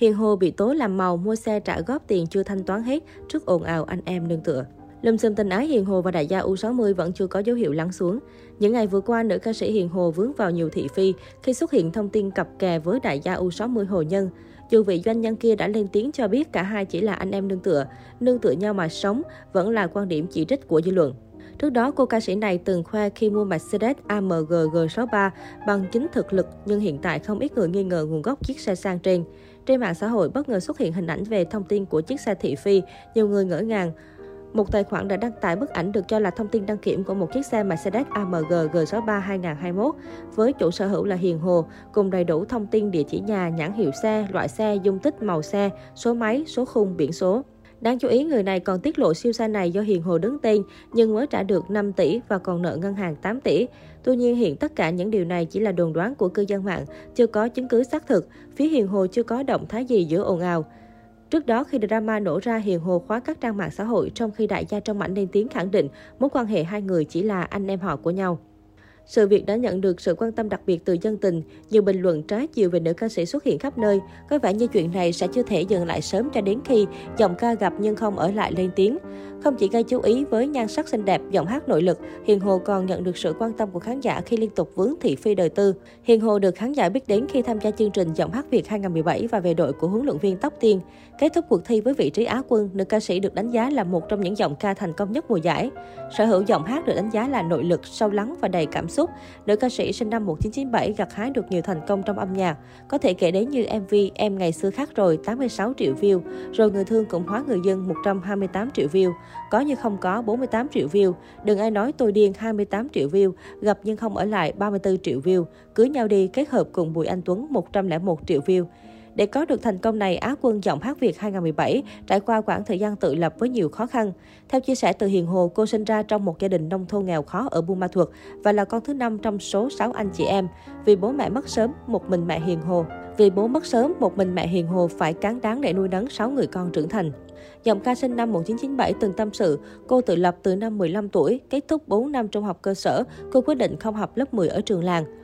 Hiền Hồ bị tố làm màu mua xe trả góp tiền chưa thanh toán hết trước ồn ào anh em nương tựa. Lùm xùm tình ái Hiền Hồ và đại gia U60 vẫn chưa có dấu hiệu lắng xuống. Những ngày vừa qua, nữ ca sĩ Hiền Hồ vướng vào nhiều thị phi khi xuất hiện thông tin cặp kè với đại gia U60 Hồ Nhân. Dù vị doanh nhân kia đã lên tiếng cho biết cả hai chỉ là anh em nương tựa, nương tựa nhau mà sống, vẫn là quan điểm chỉ trích của dư luận. Trước đó, cô ca sĩ này từng khoe khi mua Mercedes AMG G63 bằng chính thực lực, nhưng hiện tại không ít người nghi ngờ nguồn gốc chiếc xe sang trên. Trên mạng xã hội bất ngờ xuất hiện hình ảnh về thông tin của chiếc xe thị phi, nhiều người ngỡ ngàng. Một tài khoản đã đăng tải bức ảnh được cho là thông tin đăng kiểm của một chiếc xe Mercedes AMG G63 2021 với chủ sở hữu là Hiền Hồ, cùng đầy đủ thông tin địa chỉ nhà, nhãn hiệu xe, loại xe, dung tích, màu xe, số máy, số khung, biển số. Đáng chú ý, người này còn tiết lộ siêu xe này do Hiền Hồ đứng tên nhưng mới trả được 5 tỷ và còn nợ ngân hàng 8 tỷ. Tuy nhiên, hiện tất cả những điều này chỉ là đồn đoán của cư dân mạng, chưa có chứng cứ xác thực. Phía Hiền Hồ chưa có động thái gì giữa ồn ào. Trước đó, khi drama nổ ra, Hiền Hồ khóa các trang mạng xã hội trong khi đại gia trong ảnh lên tiếng khẳng định mối quan hệ hai người chỉ là anh em họ của nhau. Sự việc đã nhận được sự quan tâm đặc biệt từ dân tình, nhiều bình luận trái chiều về nữ ca sĩ xuất hiện khắp nơi. Có vẻ như chuyện này sẽ chưa thể dừng lại sớm cho đến khi giọng ca gặp nhưng không ở lại lên tiếng. Không chỉ gây chú ý với nhan sắc xinh đẹp, giọng hát nội lực, Hiền Hồ còn nhận được sự quan tâm của khán giả khi liên tục vướng thị phi đời tư. Hiền Hồ được khán giả biết đến khi tham gia chương trình Giọng hát Việt 2017 và về đội của huấn luyện viên Tóc Tiên. Kết thúc cuộc thi với vị trí Á quân, nữ ca sĩ được đánh giá là một trong những giọng ca thành công nhất mùa giải. Sở hữu giọng hát được đánh giá là nội lực, sâu lắng và đầy cảm xúc. Nữ ca sĩ sinh năm 1997 gặt hái được nhiều thành công trong âm nhạc. Có thể kể đến như MV Em ngày xưa khác rồi 86 triệu view, rồi Người thương cộng hóa người dân 128 triệu view. Có như không có 48 triệu view, đừng ai nói tôi điên 28 triệu view, gặp nhưng không ở lại 34 triệu view, cưới nhau đi kết hợp cùng Bùi Anh Tuấn 101 triệu view. Để có được thành công này, Á quân giọng hát Việt 2017 trải qua quãng thời gian tự lập với nhiều khó khăn. Theo chia sẻ từ Hiền Hồ, cô sinh ra trong một gia đình nông thôn nghèo khó ở Buôn Ma Thuột và là con thứ năm trong số 6 anh chị em. Vì bố mẹ mất sớm, một mình mẹ Hiền Hồ. Vì bố mất sớm, một mình mẹ Hiền Hồ phải cán đáng để nuôi nấng 6 người con trưởng thành. Giọng ca sinh năm 1997 từng tâm sự, cô tự lập từ năm 15 tuổi, kết thúc 4 năm trung học cơ sở, cô quyết định không học lớp 10 ở trường làng.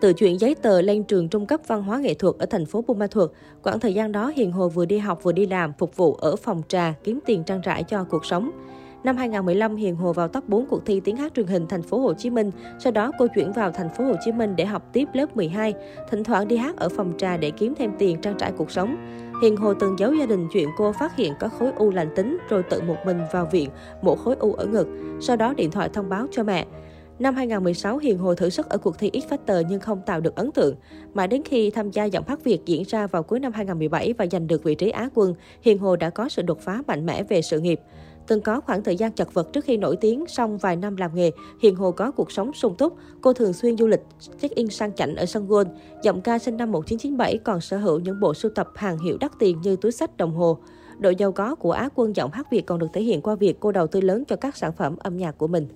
Tự chuyển giấy tờ lên trường trung cấp văn hóa nghệ thuật ở thành phố Buôn Ma Thuột. Quãng thời gian đó, Hiền Hồ vừa đi học vừa đi làm, phục vụ ở phòng trà, kiếm tiền trang trải cho cuộc sống. Năm 2015, Hiền Hồ vào top 4 cuộc thi tiếng hát truyền hình thành phố Hồ Chí Minh. Sau đó, cô chuyển vào thành phố Hồ Chí Minh để học tiếp lớp 12, thỉnh thoảng đi hát ở phòng trà để kiếm thêm tiền trang trải cuộc sống. Hiền Hồ từng giấu gia đình chuyện cô phát hiện có khối u lành tính rồi tự một mình vào viện, mổ khối u ở ngực. Sau đó điện thoại thông báo cho mẹ. Năm 2016, Hiền Hồ thử sức ở cuộc thi X Factor nhưng không tạo được ấn tượng. Mãi đến khi tham gia giọng hát Việt diễn ra vào cuối năm 2017 và giành được vị trí Á quân, Hiền Hồ đã có sự đột phá mạnh mẽ về sự nghiệp. Từng có khoảng thời gian chật vật trước khi nổi tiếng, xong vài năm làm nghề, Hiền Hồ có cuộc sống sung túc. Cô thường xuyên du lịch, check-in sang chảnh ở sân golf. Giọng ca sinh năm 1997 còn sở hữu những bộ sưu tập hàng hiệu đắt tiền như túi sách đồng hồ. Độ giàu có của Á quân giọng hát Việt còn được thể hiện qua việc cô đầu tư lớn cho các sản phẩm âm nhạc của mình.